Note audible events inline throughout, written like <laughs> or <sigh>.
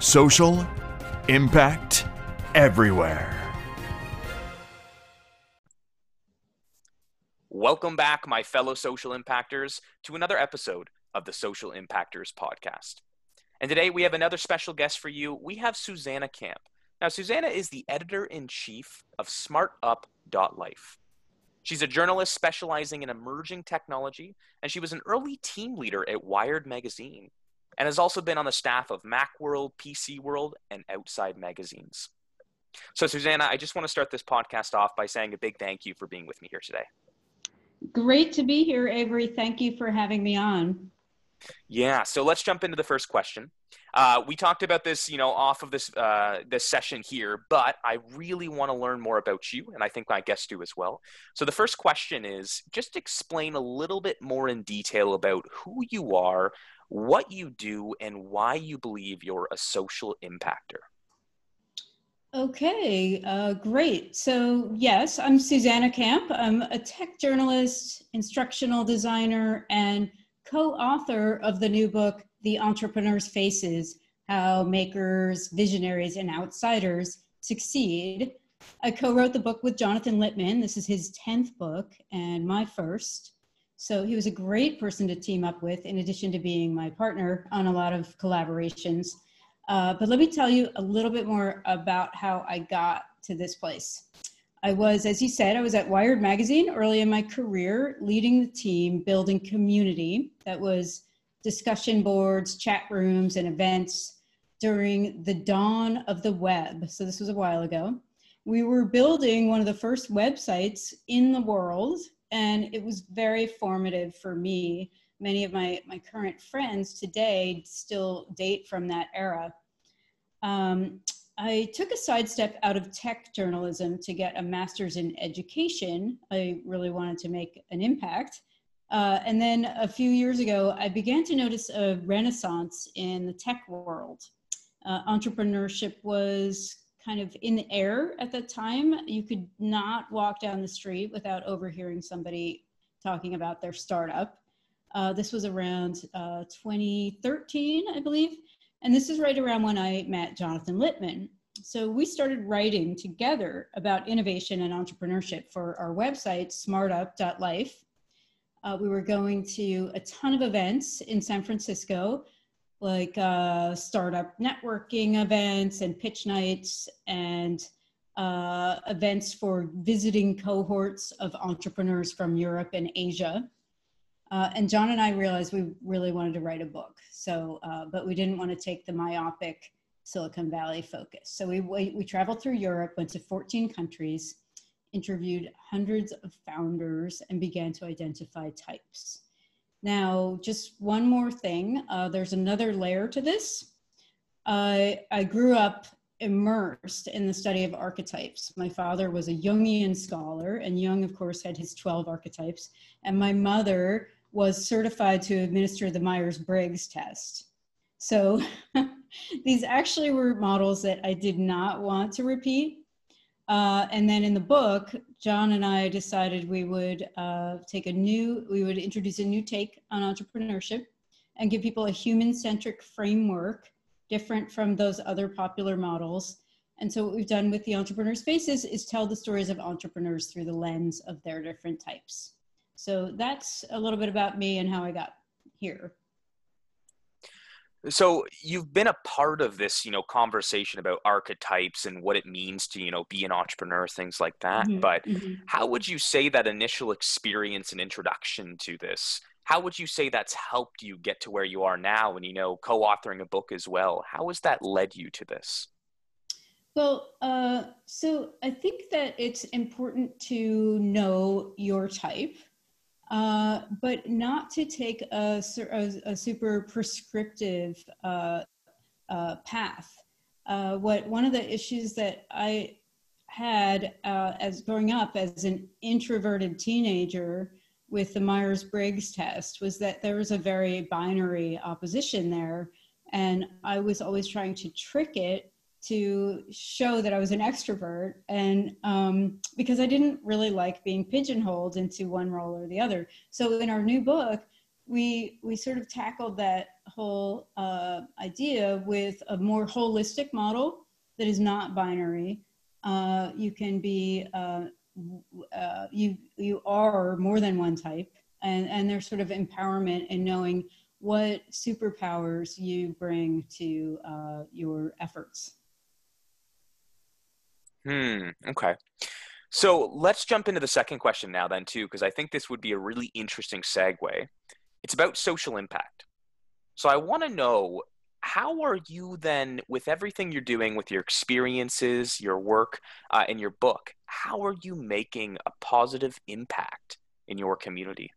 Social impact everywhere. Welcome back, my fellow social impactors, to another episode of the Social Impactors podcast. And today we have another special guest for you. We have Susanna Camp. Now, Susanna is the editor in chief of SmartUp.life. She's a journalist specializing in emerging technology, and she was an early team leader at Wired Magazine and has also been on the staff of Macworld, PC World, and Outside magazines. So, Susanna, I just want to start this podcast off by saying a big thank you for being with me here today. Great to be here, Avery. Thank you for having me on. Yeah, so let's jump into the first question. Uh, we talked about this, you know, off of this uh, this session here, but I really want to learn more about you, and I think my guests do as well. So the first question is just explain a little bit more in detail about who you are, what you do, and why you believe you're a social impactor. Okay, uh, great. So, yes, I'm Susanna Camp. I'm a tech journalist, instructional designer, and co author of the new book, The Entrepreneur's Faces How Makers, Visionaries, and Outsiders Succeed. I co wrote the book with Jonathan Littman. This is his 10th book and my first. So, he was a great person to team up with, in addition to being my partner on a lot of collaborations. Uh, but let me tell you a little bit more about how I got to this place. I was, as you said, I was at Wired Magazine early in my career, leading the team, building community that was discussion boards, chat rooms, and events during the dawn of the web. So this was a while ago. We were building one of the first websites in the world, and it was very formative for me. Many of my, my current friends today still date from that era um, I took a sidestep out of tech journalism to get a master's in education. I really wanted to make an impact. Uh, and then a few years ago, I began to notice a renaissance in the tech world. Uh, entrepreneurship was kind of in the air at that time. You could not walk down the street without overhearing somebody talking about their startup. Uh, this was around uh, 2013, I believe. And this is right around when I met Jonathan Littman. So we started writing together about innovation and entrepreneurship for our website, smartup.life. Uh, we were going to a ton of events in San Francisco, like uh, startup networking events and pitch nights and uh, events for visiting cohorts of entrepreneurs from Europe and Asia. Uh, and John and I realized we really wanted to write a book. So, uh, but we didn't want to take the myopic Silicon Valley focus. So we, we, we traveled through Europe, went to 14 countries, interviewed hundreds of founders, and began to identify types. Now, just one more thing. Uh, there's another layer to this. I I grew up immersed in the study of archetypes. My father was a Jungian scholar, and Jung, of course, had his 12 archetypes. And my mother was certified to administer the Myers Briggs test. So <laughs> these actually were models that I did not want to repeat. Uh, and then in the book, John and I decided we would uh, take a new, we would introduce a new take on entrepreneurship and give people a human centric framework different from those other popular models. And so what we've done with the Entrepreneur's Faces is tell the stories of entrepreneurs through the lens of their different types. So that's a little bit about me and how I got here. So you've been a part of this, you know, conversation about archetypes and what it means to, you know, be an entrepreneur, things like that. Mm-hmm. But mm-hmm. how would you say that initial experience and introduction to this, how would you say that's helped you get to where you are now and, you know, co-authoring a book as well? How has that led you to this? Well, uh, so I think that it's important to know your type uh, but not to take a, a, a super prescriptive uh, uh, path. Uh, what one of the issues that I had uh, as growing up as an introverted teenager with the Myers Briggs test was that there was a very binary opposition there, and I was always trying to trick it to show that I was an extrovert, and um, because I didn't really like being pigeonholed into one role or the other. So in our new book, we we sort of tackled that whole uh, idea with a more holistic model that is not binary. Uh, you can be uh, uh, you you are more than one type, and and there's sort of empowerment in knowing what superpowers you bring to uh, your efforts. Hmm. Okay. So let's jump into the second question now, then, too, because I think this would be a really interesting segue. It's about social impact. So I want to know how are you then, with everything you're doing, with your experiences, your work, uh, and your book, how are you making a positive impact in your community?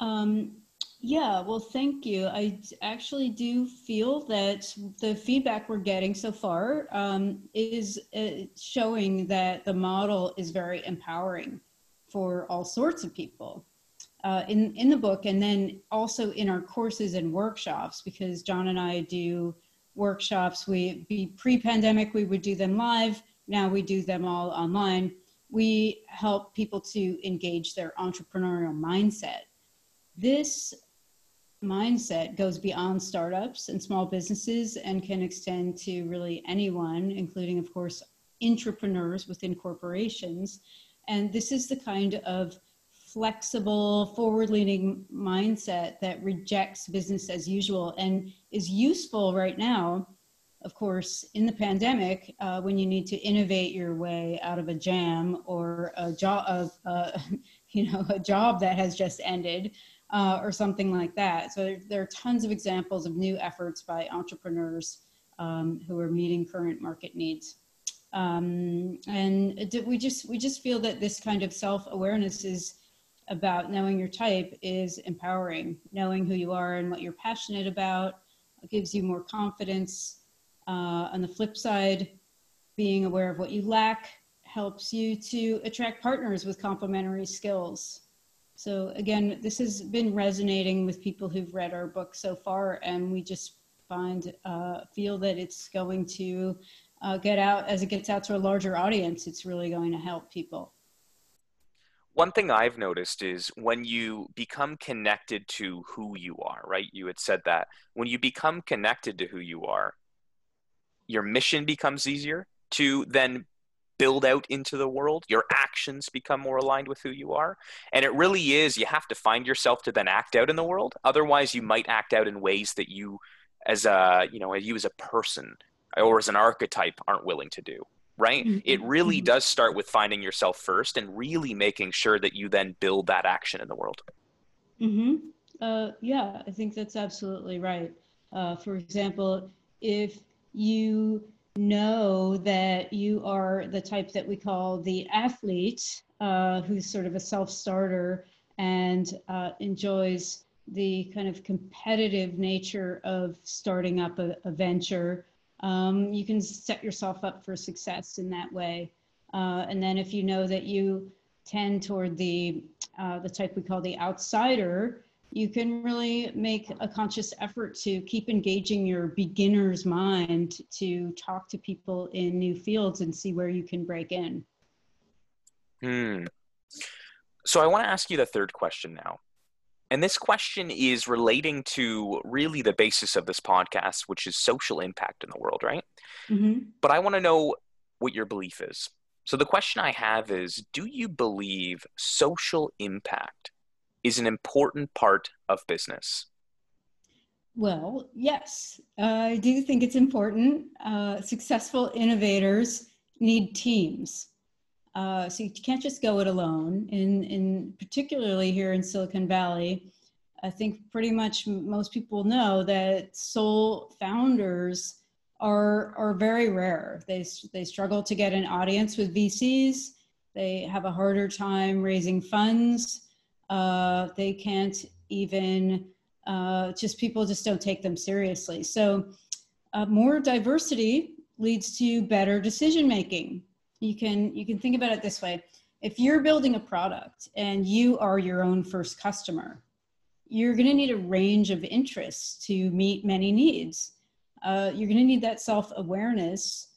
Um, yeah, well, thank you. I actually do feel that the feedback we're getting so far um, is uh, showing that the model is very empowering for all sorts of people. Uh, in in the book, and then also in our courses and workshops, because John and I do workshops. We be pre-pandemic, we would do them live. Now we do them all online. We help people to engage their entrepreneurial mindset. This mindset goes beyond startups and small businesses and can extend to really anyone, including, of course, entrepreneurs within corporations. And this is the kind of flexible, forward leaning mindset that rejects business as usual and is useful right now. Of course, in the pandemic, uh, when you need to innovate your way out of a jam or a job of, uh, <laughs> you know, a job that has just ended, uh, or something like that. So there, are tons of examples of new efforts by entrepreneurs um, who are meeting current market needs. Um, and we just we just feel that this kind of self awareness is about knowing your type is empowering. Knowing who you are and what you're passionate about gives you more confidence. Uh, on the flip side, being aware of what you lack helps you to attract partners with complementary skills. So again, this has been resonating with people who've read our book so far, and we just find uh, feel that it's going to uh, get out as it gets out to a larger audience. It's really going to help people. One thing I've noticed is when you become connected to who you are, right? You had said that when you become connected to who you are, your mission becomes easier to then build out into the world. Your actions become more aligned with who you are. And it really is, you have to find yourself to then act out in the world. Otherwise, you might act out in ways that you, as a, you know, you as a person or as an archetype aren't willing to do. Right? Mm-hmm. It really mm-hmm. does start with finding yourself first and really making sure that you then build that action in the world. Mm-hmm. Uh, yeah, I think that's absolutely right. Uh, for example, if you know that you are the type that we call the athlete, uh, who's sort of a self starter and uh, enjoys the kind of competitive nature of starting up a, a venture. Um, you can set yourself up for success in that way. Uh, and then if you know that you tend toward the uh, the type we call the outsider, you can really make a conscious effort to keep engaging your beginner's mind to talk to people in new fields and see where you can break in. Hmm. So I want to ask you the third question now. And this question is relating to really the basis of this podcast, which is social impact in the world, right? Mm-hmm. But I want to know what your belief is. So the question I have is Do you believe social impact is an important part of business? Well, yes, I do think it's important. Uh, successful innovators need teams. Uh, so you can't just go it alone. In, in particularly here in Silicon Valley, I think pretty much most people know that sole founders are are very rare. They they struggle to get an audience with VCs. They have a harder time raising funds. Uh, they can't even, uh, just people just don't take them seriously. So uh, more diversity leads to better decision making. You can, you can think about it this way. If you're building a product and you are your own first customer, you're going to need a range of interests to meet many needs. Uh, you're going to need that self awareness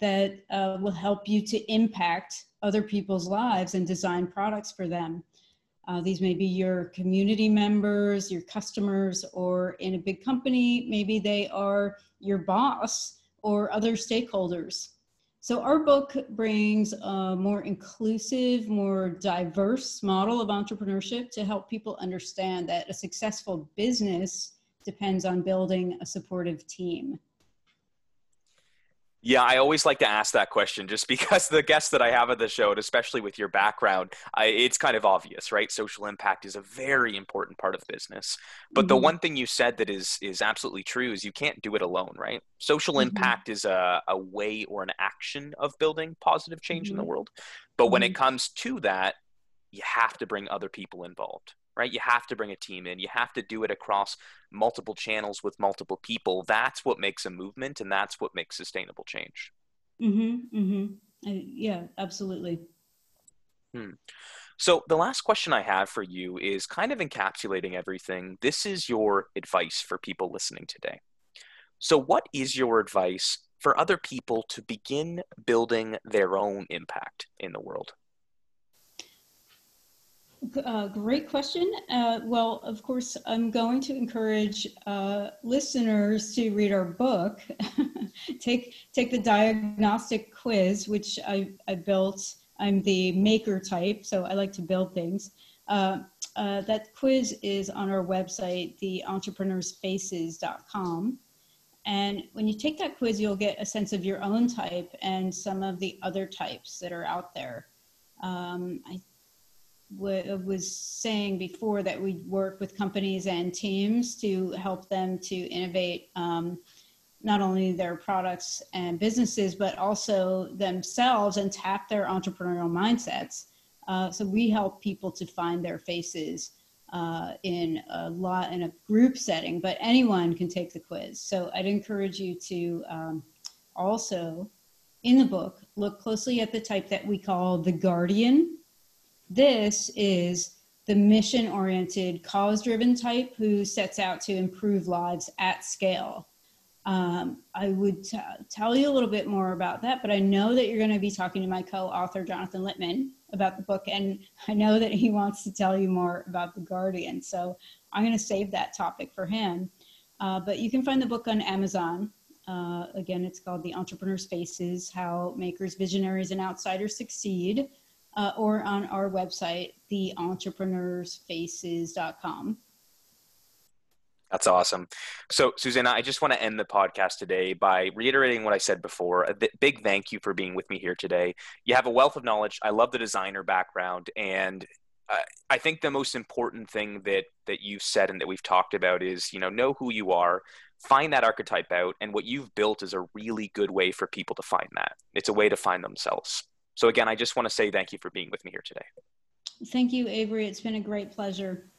that uh, will help you to impact other people's lives and design products for them. Uh, these may be your community members, your customers, or in a big company, maybe they are your boss or other stakeholders. So, our book brings a more inclusive, more diverse model of entrepreneurship to help people understand that a successful business depends on building a supportive team. Yeah, I always like to ask that question just <laughs> because the guests that I have at the show, and especially with your background, I, it's kind of obvious, right? Social impact is a very important part of business. But mm-hmm. the one thing you said that is is absolutely true is you can't do it alone, right? Social mm-hmm. impact is a, a way or an action of building positive change mm-hmm. in the mm-hmm. world. But when it mm-hmm. comes to that, you have to bring other people involved right? You have to bring a team in. You have to do it across multiple channels with multiple people. That's what makes a movement, and that's what makes sustainable change. Mm-hmm. Mm-hmm. yeah, absolutely. Hmm. So the last question I have for you is kind of encapsulating everything. This is your advice for people listening today. So, what is your advice for other people to begin building their own impact in the world? Great question. Uh, well, of course, I'm going to encourage uh, listeners to read our book. <laughs> take take the diagnostic quiz, which I, I built. I'm the maker type, so I like to build things. Uh, uh, that quiz is on our website, theentrepreneurfaces.com. And when you take that quiz, you'll get a sense of your own type and some of the other types that are out there. Um, I was saying before that we work with companies and teams to help them to innovate um, not only their products and businesses, but also themselves and tap their entrepreneurial mindsets. Uh, so we help people to find their faces uh, in a lot in a group setting, but anyone can take the quiz. So I'd encourage you to um, also, in the book, look closely at the type that we call the guardian this is the mission oriented, cause driven type who sets out to improve lives at scale. Um, I would t- tell you a little bit more about that, but I know that you're going to be talking to my co author, Jonathan Littman, about the book, and I know that he wants to tell you more about The Guardian. So I'm going to save that topic for him. Uh, but you can find the book on Amazon. Uh, again, it's called The Entrepreneur's Faces How Makers, Visionaries, and Outsiders Succeed uh, or on our website, theentrepreneurfaces.com. That's awesome. So, Susanna, I just want to end the podcast today by reiterating what I said before. A big thank you for being with me here today. You have a wealth of knowledge. I love the designer background, and I think the most important thing that that you've said and that we've talked about is, you know, know who you are, find that archetype out, and what you've built is a really good way for people to find that. It's a way to find themselves. So again, I just want to say thank you for being with me here today. Thank you, Avery. It's been a great pleasure.